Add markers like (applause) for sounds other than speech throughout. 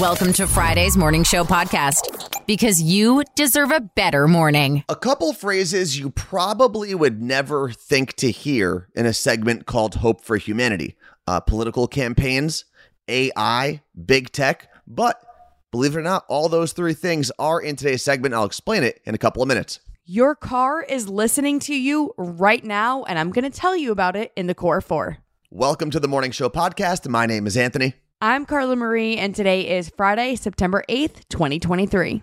Welcome to Friday's Morning Show podcast because you deserve a better morning. A couple phrases you probably would never think to hear in a segment called Hope for Humanity uh, political campaigns, AI, big tech. But believe it or not, all those three things are in today's segment. I'll explain it in a couple of minutes. Your car is listening to you right now, and I'm going to tell you about it in the Core 4. Welcome to the Morning Show podcast. My name is Anthony. I'm Carla Marie, and today is Friday, September 8th, 2023.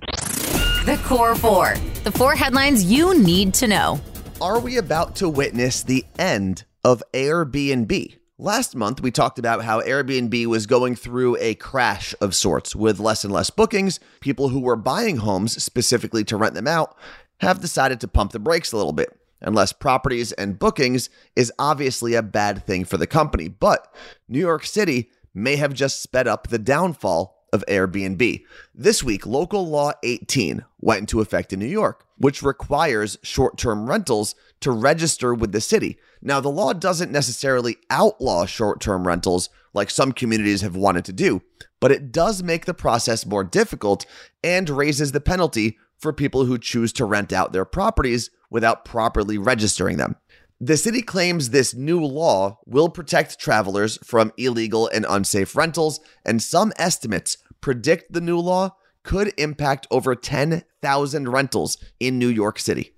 The Core Four. The four headlines you need to know. Are we about to witness the end of Airbnb? Last month, we talked about how Airbnb was going through a crash of sorts with less and less bookings. People who were buying homes specifically to rent them out have decided to pump the brakes a little bit. And less properties and bookings is obviously a bad thing for the company. But New York City may have just sped up the downfall of Airbnb. This week, Local Law 18 went into effect in New York, which requires short term rentals to register with the city. Now, the law doesn't necessarily outlaw short term rentals like some communities have wanted to do, but it does make the process more difficult and raises the penalty for people who choose to rent out their properties without properly registering them. The city claims this new law will protect travelers from illegal and unsafe rentals, and some estimates predict the new law could impact over 10,000 rentals in New York City.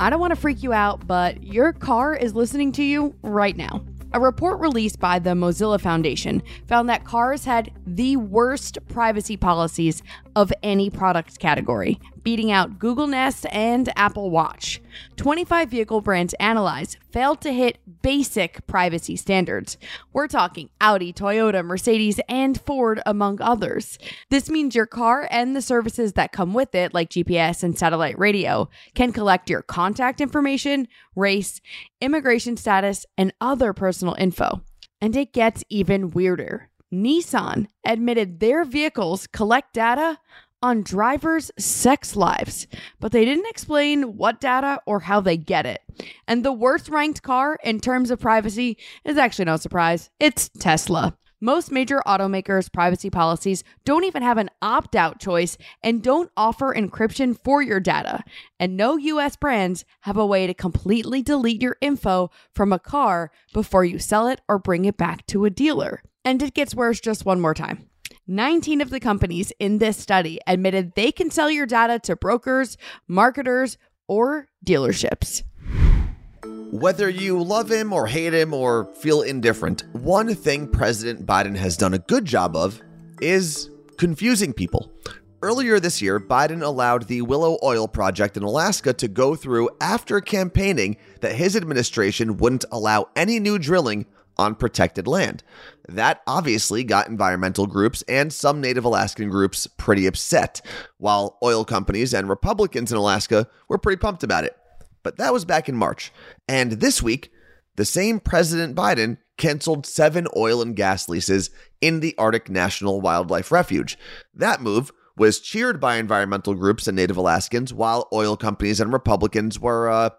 I don't want to freak you out, but your car is listening to you right now. A report released by the Mozilla Foundation found that cars had the worst privacy policies of any product category, beating out Google Nest and Apple Watch. 25 vehicle brands analyzed failed to hit basic privacy standards. We're talking Audi, Toyota, Mercedes, and Ford, among others. This means your car and the services that come with it, like GPS and satellite radio, can collect your contact information, race, immigration status, and other personal info. And it gets even weirder. Nissan admitted their vehicles collect data on drivers' sex lives, but they didn't explain what data or how they get it. And the worst ranked car in terms of privacy is actually no surprise it's Tesla. Most major automakers' privacy policies don't even have an opt out choice and don't offer encryption for your data. And no US brands have a way to completely delete your info from a car before you sell it or bring it back to a dealer. And it gets worse just one more time. 19 of the companies in this study admitted they can sell your data to brokers, marketers, or dealerships. Whether you love him or hate him or feel indifferent, one thing President Biden has done a good job of is confusing people. Earlier this year, Biden allowed the Willow Oil Project in Alaska to go through after campaigning that his administration wouldn't allow any new drilling on protected land. That obviously got environmental groups and some Native Alaskan groups pretty upset, while oil companies and Republicans in Alaska were pretty pumped about it. But that was back in March. And this week, the same President Biden canceled seven oil and gas leases in the Arctic National Wildlife Refuge. That move was cheered by environmental groups and Native Alaskans, while oil companies and Republicans were uh,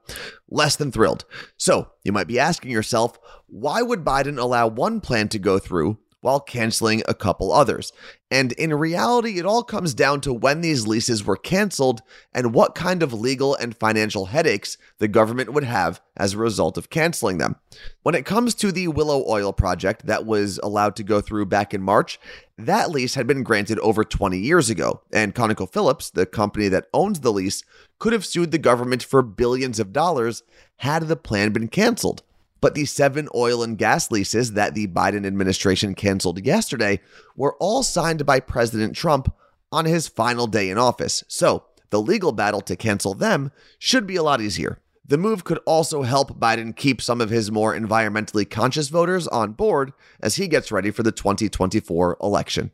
less than thrilled. So you might be asking yourself, why would Biden allow one plan to go through while canceling a couple others. And in reality, it all comes down to when these leases were canceled and what kind of legal and financial headaches the government would have as a result of canceling them. When it comes to the Willow Oil project that was allowed to go through back in March, that lease had been granted over 20 years ago, and ConocoPhillips, the company that owns the lease, could have sued the government for billions of dollars had the plan been canceled. But the seven oil and gas leases that the Biden administration canceled yesterday were all signed by President Trump on his final day in office. So the legal battle to cancel them should be a lot easier. The move could also help Biden keep some of his more environmentally conscious voters on board as he gets ready for the 2024 election.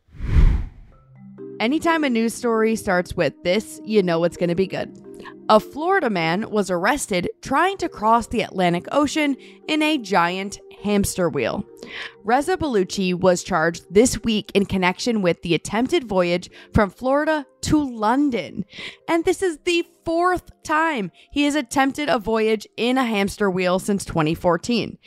Anytime a news story starts with this, you know it's going to be good. A Florida man was arrested trying to cross the Atlantic Ocean in a giant hamster wheel. Reza Baluchi was charged this week in connection with the attempted voyage from Florida to London. And this is the fourth time he has attempted a voyage in a hamster wheel since 2014.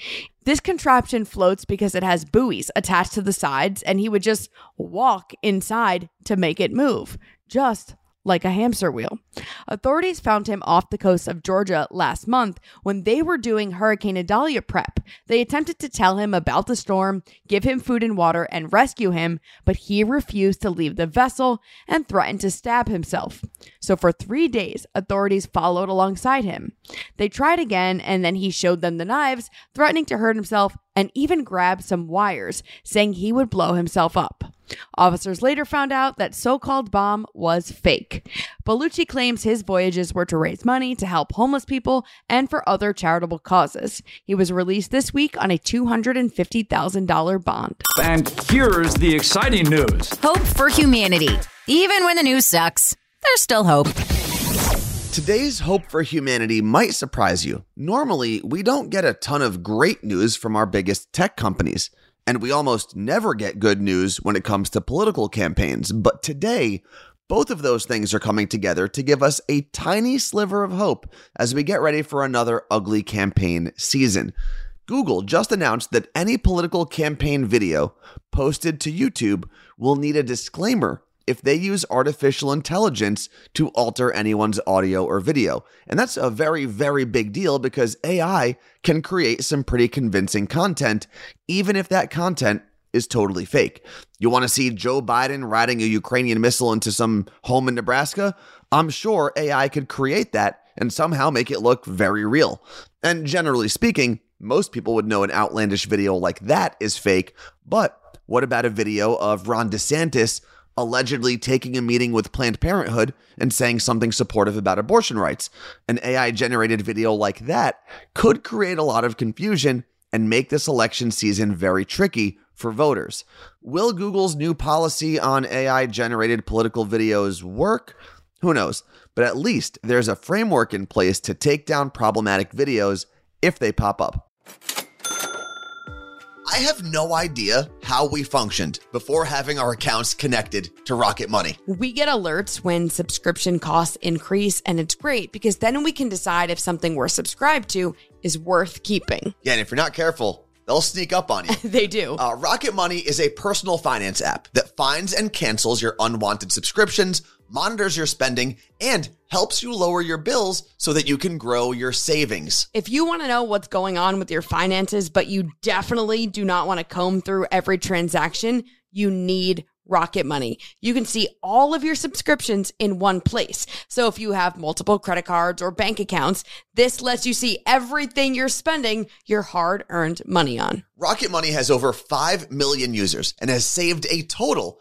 This contraption floats because it has buoys attached to the sides, and he would just walk inside to make it move, just like a hamster wheel. Authorities found him off the coast of Georgia last month when they were doing Hurricane Idalia prep. They attempted to tell him about the storm, give him food and water, and rescue him, but he refused to leave the vessel and threatened to stab himself. So for three days, authorities followed alongside him. They tried again, and then he showed them the knives, threatening to hurt himself and even grabbed some wires, saying he would blow himself up. Officers later found out that so-called bomb was fake. Baluchi claims his voyages were to raise money to help homeless people and for other charitable causes. He was released this week on a $250,000 bond. And here's the exciting news. Hope for humanity. Even when the news sucks, there's still hope. Today's hope for humanity might surprise you. Normally, we don't get a ton of great news from our biggest tech companies, and we almost never get good news when it comes to political campaigns. But today, both of those things are coming together to give us a tiny sliver of hope as we get ready for another ugly campaign season. Google just announced that any political campaign video posted to YouTube will need a disclaimer if they use artificial intelligence to alter anyone's audio or video. And that's a very, very big deal because AI can create some pretty convincing content, even if that content is totally fake. You want to see Joe Biden riding a Ukrainian missile into some home in Nebraska? I'm sure AI could create that and somehow make it look very real. And generally speaking, most people would know an outlandish video like that is fake, but what about a video of Ron DeSantis allegedly taking a meeting with Planned Parenthood and saying something supportive about abortion rights. An AI generated video like that could create a lot of confusion and make this election season very tricky for voters. Will Google's new policy on AI generated political videos work? Who knows? But at least there's a framework in place to take down problematic videos if they pop up. I have no idea how we functioned before having our accounts connected to Rocket Money. We get alerts when subscription costs increase, and it's great because then we can decide if something we're subscribed to is worth keeping. Yeah, and if you're not careful, they'll sneak up on you. (laughs) they do. Uh, Rocket Money is a personal finance app that finds and cancels your unwanted subscriptions, monitors your spending, and helps you lower your bills so that you can grow your savings. If you want to know what's going on with your finances, but you definitely do not want to comb through every transaction, you need Rocket Money. You can see all of your subscriptions in one place. So if you have multiple credit cards or bank accounts, this lets you see everything you're spending your hard earned money on. Rocket Money has over 5 million users and has saved a total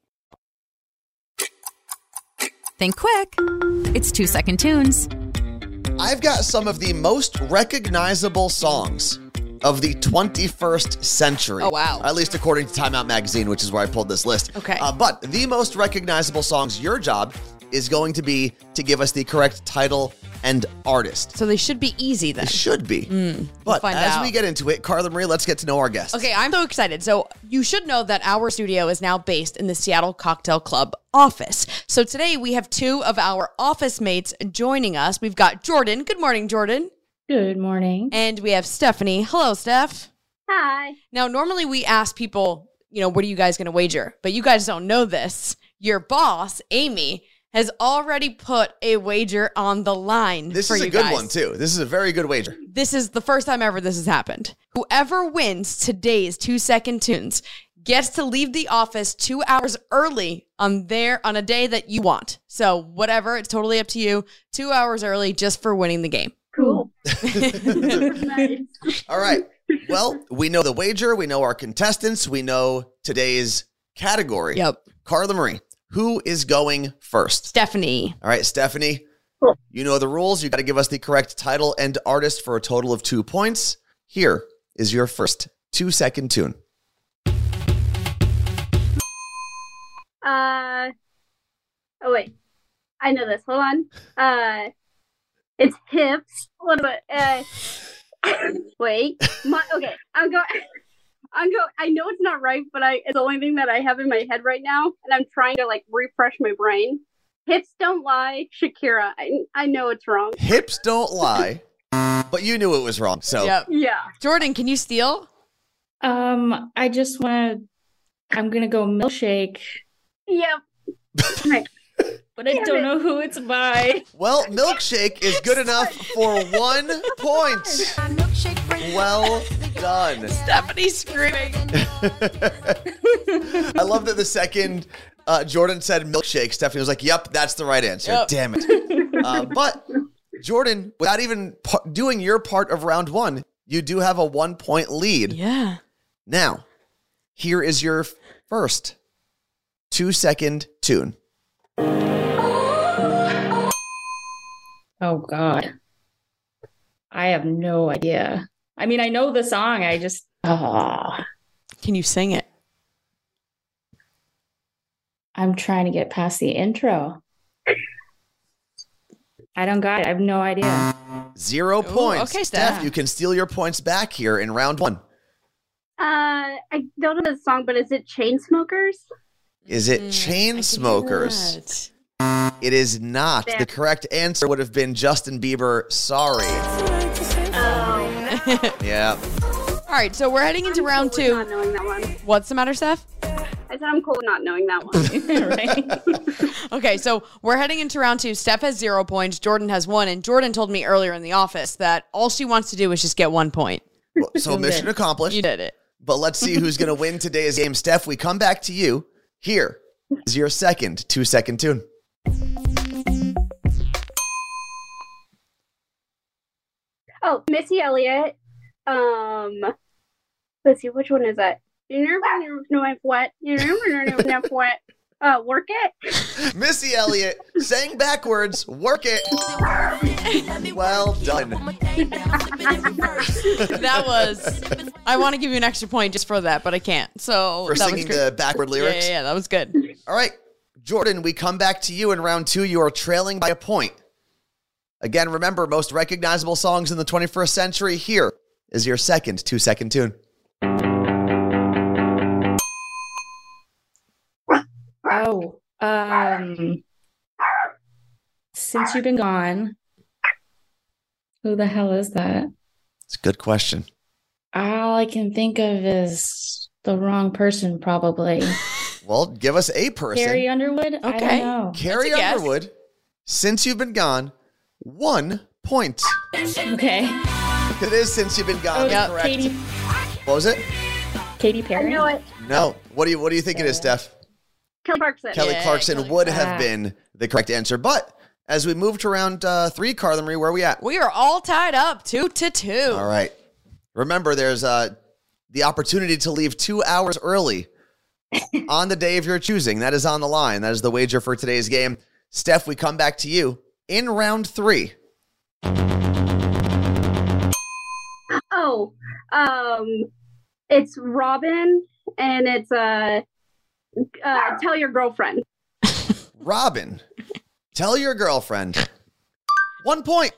Think quick. It's two second tunes. I've got some of the most recognizable songs of the 21st century. Oh, wow. At least according to Time Out Magazine, which is where I pulled this list. Okay. Uh, but the most recognizable songs, your job is going to be to give us the correct title and artist. So they should be easy then. It should be. Hmm, but find as out. we get into it, Carla Marie, let's get to know our guest. Okay, I'm so excited. So, you should know that our studio is now based in the Seattle Cocktail Club office. So, today we have two of our office mates joining us. We've got Jordan. Good morning, Jordan. Good morning. And we have Stephanie. Hello, Steph. Hi. Now, normally we ask people, you know, what are you guys going to wager? But you guys don't know this. Your boss, Amy, has already put a wager on the line This for is a you good guys. one, too. This is a very good wager. This is the first time ever this has happened. Whoever wins today's two second tunes gets to leave the office two hours early on there on a day that you want. So whatever, it's totally up to you. Two hours early just for winning the game. Cool. (laughs) All right. Well, we know the wager, we know our contestants, we know today's category. Yep. Carla Marie, who is going first? Stephanie. All right, Stephanie. Cool. You know the rules. You got to give us the correct title and artist for a total of two points. Here is your first two second tune. Uh, oh wait, I know this. Hold on. Uh, it's hips. What about uh? (coughs) wait, my okay. I'm going. (laughs) I'm go. I know it's not right, but I it's the only thing that I have in my head right now, and I'm trying to like refresh my brain. Hips don't lie, Shakira. I I know it's wrong. Hips don't lie, but you knew it was wrong. So Yep. Yeah. Jordan, can you steal? Um, I just want to. I'm gonna go milkshake. Yep. (laughs) But I Damn don't it. know who it's by. Well, milkshake is good enough for one point. (laughs) Well done. Stephanie's screaming. (laughs) I love that the second uh, Jordan said milkshake, Stephanie was like, "Yep, that's the right answer." Yep. Damn it. Uh, but Jordan, without even par- doing your part of round one, you do have a one point lead. Yeah. Now, here is your first two second tune. Oh God. I have no idea. I mean, I know the song. I just ah, Can you sing it? I'm trying to get past the intro. I don't got it. I have no idea. Zero points. okay, Steph, Steph. you can steal your points back here in round one. Uh, I don't know the song, but is it Chainsmokers? Is it Mm, I Chainsmokers? It is not. Damn. The correct answer would have been Justin Bieber. Sorry. (laughs) Yeah. All right, so we're heading into I'm round cool with two. Not knowing that one. What's the matter, Steph? I said I'm cool with not knowing that one. (laughs) (laughs) Okay, so we're heading into round two. Steph has zero points. Jordan has one. And Jordan told me earlier in the office that all she wants to do is just get one point. Well, So mission accomplished. You did it. But let's see who's going to win today's game. Steph, we come back to you. Here is your second two second tune. Oh, Missy Elliott. Um, let's see, which one is that? You never know if what. You never know if what. Uh, work it. (laughs) Missy Elliott sang backwards. Work it. Well done. (laughs) That was. I want to give you an extra point just for that, but I can't. So For that singing was great. the backward Yeah, lyrics. yeah, yeah, that was good. All right. Jordan, we come back to you in round two. You are trailing by a point. Again, remember, most recognizable songs in the 21st century. Here is your second two second tune. Oh, um, since you've been gone, who the hell is that? It's a good question. All I can think of is the wrong person, probably. (laughs) Well, give us a person. Carrie Underwood? I Okay. don't know. Carrie That's a guess. Underwood, since you've been gone, one point. Okay. It is since you've been gone. Oh, Yep. correct. Katy, What was it? Katy Perry. I Perry? know it. No. What do you What do you think it is, Steph? Kelly Clarkson. Kelly Yeah, Clarkson Kelly would have been the correct answer, but as we move to round uh, three, Carla Marie, where are we at? We are all tied up two to two. All right. Remember, there's uh, the opportunity to leave two hours early (laughs) on the day of your choosing. That is on the line. That is the wager for today's game. Steph, we come back to you in round three. Oh, um, it's Robyn, and it's uh, uh, tell your girlfriend. Robyn, tell your girlfriend. One point.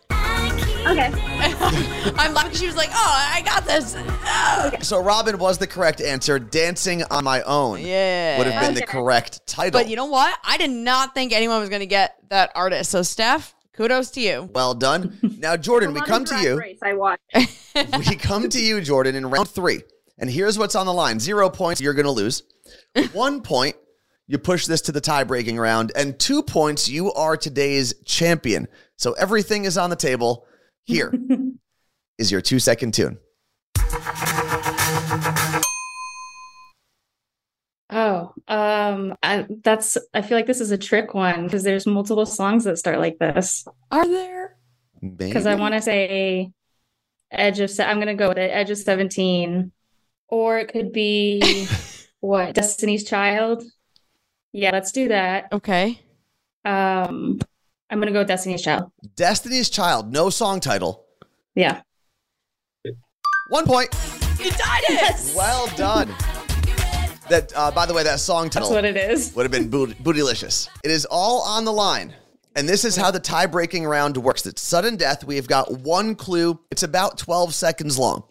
Okay. (laughs) I'm laughing. She was like, "Oh, I got this." (laughs) So Robyn was the correct answer. Dancing on my own Yeah. would have been the correct title. But you know what? I did not think anyone was going to get that artist. So, Steph, kudos to you. well done. Now, Jordan, we come to you. Race I watched. (laughs) we come to you, Jordan, in round three. And here's what's on the line zero points, you're going to lose. One point, you push this to the tie breaking round. And two points, you are today's champion. So everything is on the table. Here (laughs) is your two second tune. Oh, um, I, that's. I feel like this is a trick one because there's multiple songs that start like this. Are there? Because I want to say Edge of. I'm gonna go with it. Edge of Seventeen, or it could be (laughs) what Destiny's Child. Yeah, let's do that. Okay. Um, I'm gonna go with Destiny's Child. Destiny's Child, no song title. Yeah. One point. You died it. Well done. That, uh, by the way, that song That's title what it is. would have been boot- bootylicious. It is all on the line. And this is how the tie breaking round works. It's sudden death. We've got one clue. It's about 12 seconds long.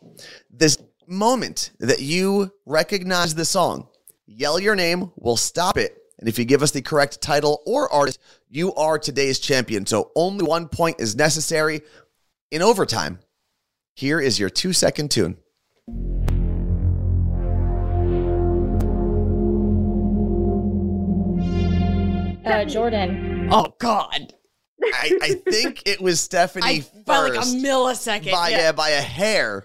This moment that you recognize the song, yell your name, we'll stop it. And if you give us the correct title or artist, you are today's champion. So only one point is necessary in overtime. Here is your two second tune. Uh, Jordan. Oh God. I, I think it was (laughs) Stephanie I first. felt like a millisecond. by yeah. a, by a hair.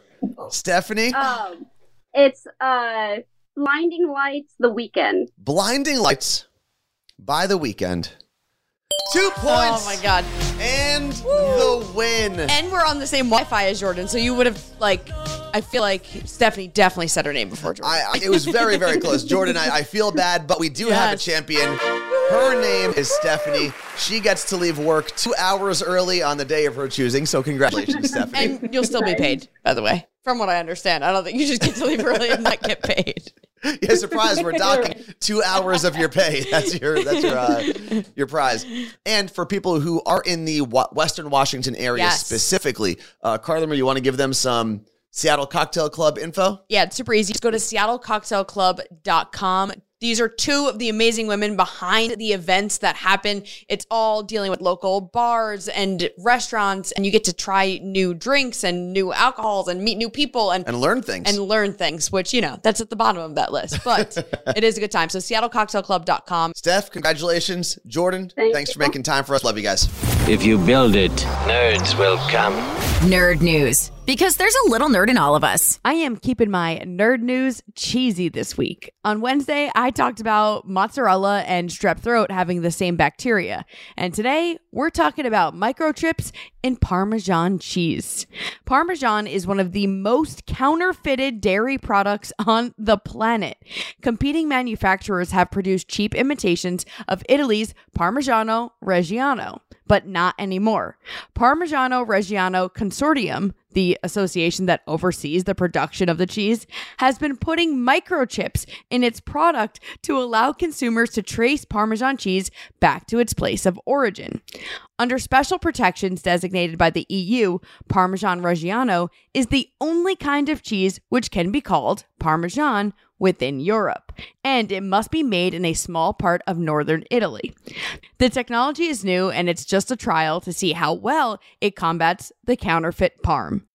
Stephanie, Um, it's uh, blinding lights. The Weeknd. blinding lights by the Weeknd. Two oh points. Oh my God. And the win. And we're on the same Wi-Fi as Jordan, so you would have like. I feel like Stephanie definitely said her name before Jordan. I, I, it was very, very close. (laughs) Jordan, I, I feel bad, but we do have a champion. Her name is Stephanie. She gets to leave work two hours early on the day of her choosing. So, congratulations, (laughs) Stephanie. and you'll still be paid, by the way. From what I understand, I don't think you just get to leave early and not get paid. (laughs) yeah, surprise! We're docking two hours of your pay. (laughs) That's your that's your uh, your prize. And for people who are in the Western Washington area Yes. specifically, uh, Carla Marie, you want to give them some Seattle Cocktail Club info? Yeah, it's super easy. Just go to seattlecocktailclub.com. These are two of the amazing women behind the events that happen. It's all dealing with local bars and restaurants, and you get to try new drinks and new alcohols and meet new people and And learn things. and learn things, which, you know, that's at the bottom of that list. But (laughs) it is a good time. So seattlecocktailclub.com. Steph, congratulations. Jordan, Thank thanks for making time for us. Love you guys. If you build it, nerds will come. Nerd news. Because there's a little nerd in all of us. I am keeping my nerd news cheesy this week. On Wednesday, I talked about mozzarella and strep throat having the same bacteria. And today, we're talking about microchips in Parmesan cheese. Parmesan is one of the most counterfeited dairy products on the planet. Competing manufacturers have produced cheap imitations of Italy's Parmigiano Reggiano, but not anymore. Parmigiano Reggiano Consortium, the association that oversees the production of the cheese, has been putting microchips in its product to allow consumers to trace Parmesan cheese back to its place of origin. Under special protections designated by the EU, Parmesan Reggiano is the only kind of cheese which can be called Parmesan within Europe, and it must be made in a small part of northern Italy. The technology is new and it's just a trial to see how well it combats the counterfeit parm.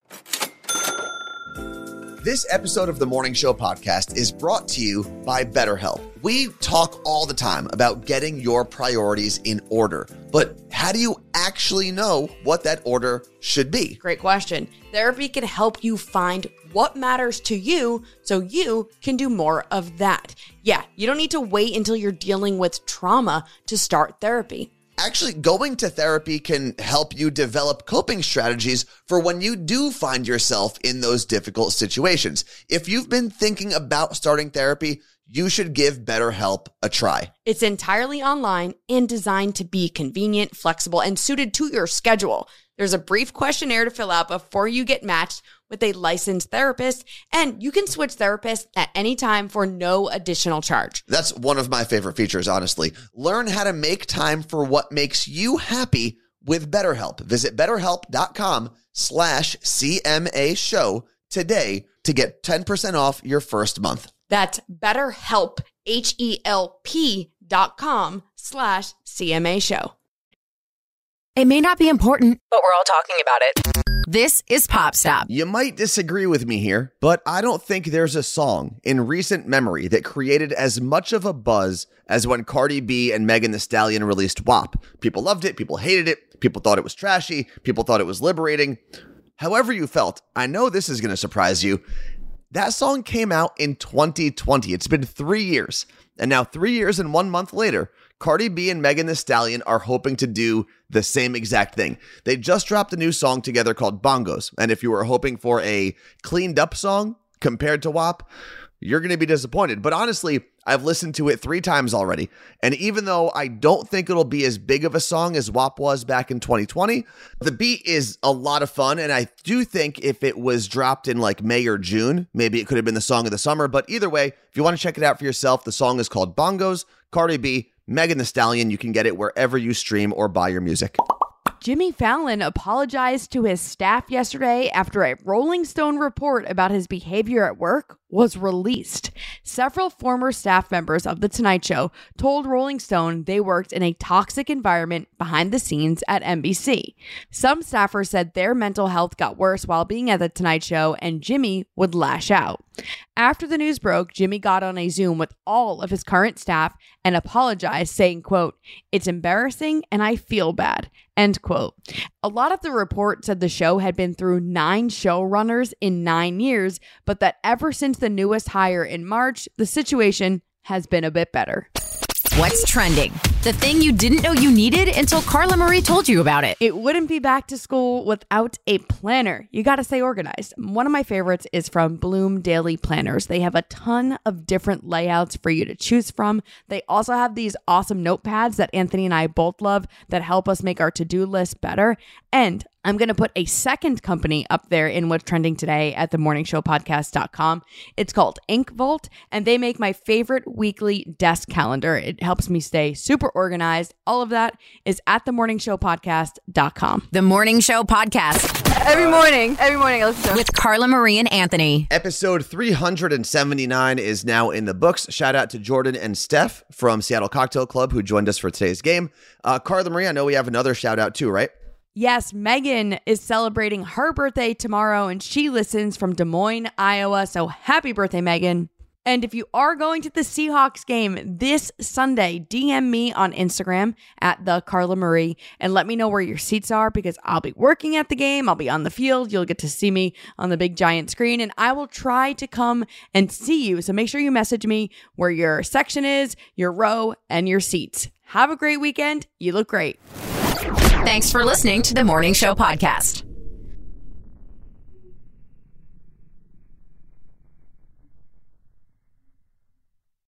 This episode of the Morning Show podcast is brought to you by BetterHelp. We talk all the time about getting your priorities in order, but how do you actually know what that order should be? Great question. Therapy can help you find what matters to you so you can do more of that. Yeah, you don't need to wait until you're dealing with trauma to start therapy. Actually, going to therapy can help you develop coping strategies for when you do find yourself in those difficult situations. If you've been thinking about starting therapy, you should give BetterHelp a try. It's entirely online and designed to be convenient, flexible, and suited to your schedule. There's a brief questionnaire to fill out before you get matched with a licensed therapist, and you can switch therapists at any time for no additional charge. That's one of my favorite features, honestly. Learn how to make time for what makes you happy with BetterHelp. Visit betterhelp.com slash CMA show today to get 10% off your first month. That's betterhelp, H-E-L-P dot com slash CMA show. It may not be important, but we're all talking about it. This is Pop Stop. You might disagree with me here, but I don't think there's a song in recent memory that created as much of a buzz as when Cardi B and Megan Thee Stallion released WAP. People loved it, people hated it, people thought it was trashy, people thought it was liberating. However, you felt, I know this is going to surprise you. That song came out in 2020. It's been three years. And now, three years and one month later, Cardi B and Megan Thee Stallion are hoping to do the same exact thing. They just dropped a new song together called Bongos. And if you were hoping for a cleaned up song compared to WAP, you're going to be disappointed. But honestly, I've listened to it three times already. And even though I don't think it'll be as big of a song as WAP was back in 2020, the beat is a lot of fun. And I do think if it was dropped in like May or June, maybe it could have been the song of the summer. But either way, if you want to check it out for yourself, the song is called Bongos, Cardi B, Megan Thee Stallion. You can get it wherever you stream or buy your music. Jimmy Fallon apologized to his staff yesterday after a Rolling Stone report about his behavior at work was released. Several former staff members of The Tonight Show told Rolling Stone they worked in a toxic environment behind the scenes at NBC. Some staffers said their mental health got worse while being at The Tonight Show, and Jimmy would lash out. After the news broke, Jimmy got on a Zoom with all of his current staff and apologized, saying, quote, It's embarrassing and I feel bad. End quote. A lot of the report said the show had been through nine showrunners in nine years, but that ever since the newest hire in March, the situation has been a bit better. What's trending? The thing you didn't know you needed until Carla Marie told you about it. It wouldn't be back to school without a planner. You got to stay organized. One of my favorites is from Bloom Daily Planners. They have a ton of different layouts for you to choose from. They also have these awesome notepads that Anthony and I both love that help us make our to do list better. And I'm going to put a second company up there in what's trending today at themorningshowpodcast.com. It's called Ink Vault, and they make my favorite weekly desk calendar. It helps me stay super organized. All of that is at themorningshowpodcast.com. The Morning Show Podcast Every morning, every morning I listen to with Carla Marie and Anthony. Episode 379 is now in the books. Shout out to Jordan and Steph from Seattle Cocktail Club who joined us for today's game. Uh, Carla Marie, I know we have another shout out too, right? Yes, Megan is celebrating her birthday tomorrow and she listens from Des Moines, Iowa. So happy birthday, Megan. And if you are going to the Seahawks game this Sunday, DM me on Instagram at the Carla Marie and let me know where your seats are because I'll be working at the game. I'll be on the field. You'll get to see me on the big giant screen and I will try to come and see you. So make sure you message me where your section is, your row, and your seats. Have a great weekend. You look great. Thanks for listening to the Morning Show Podcast.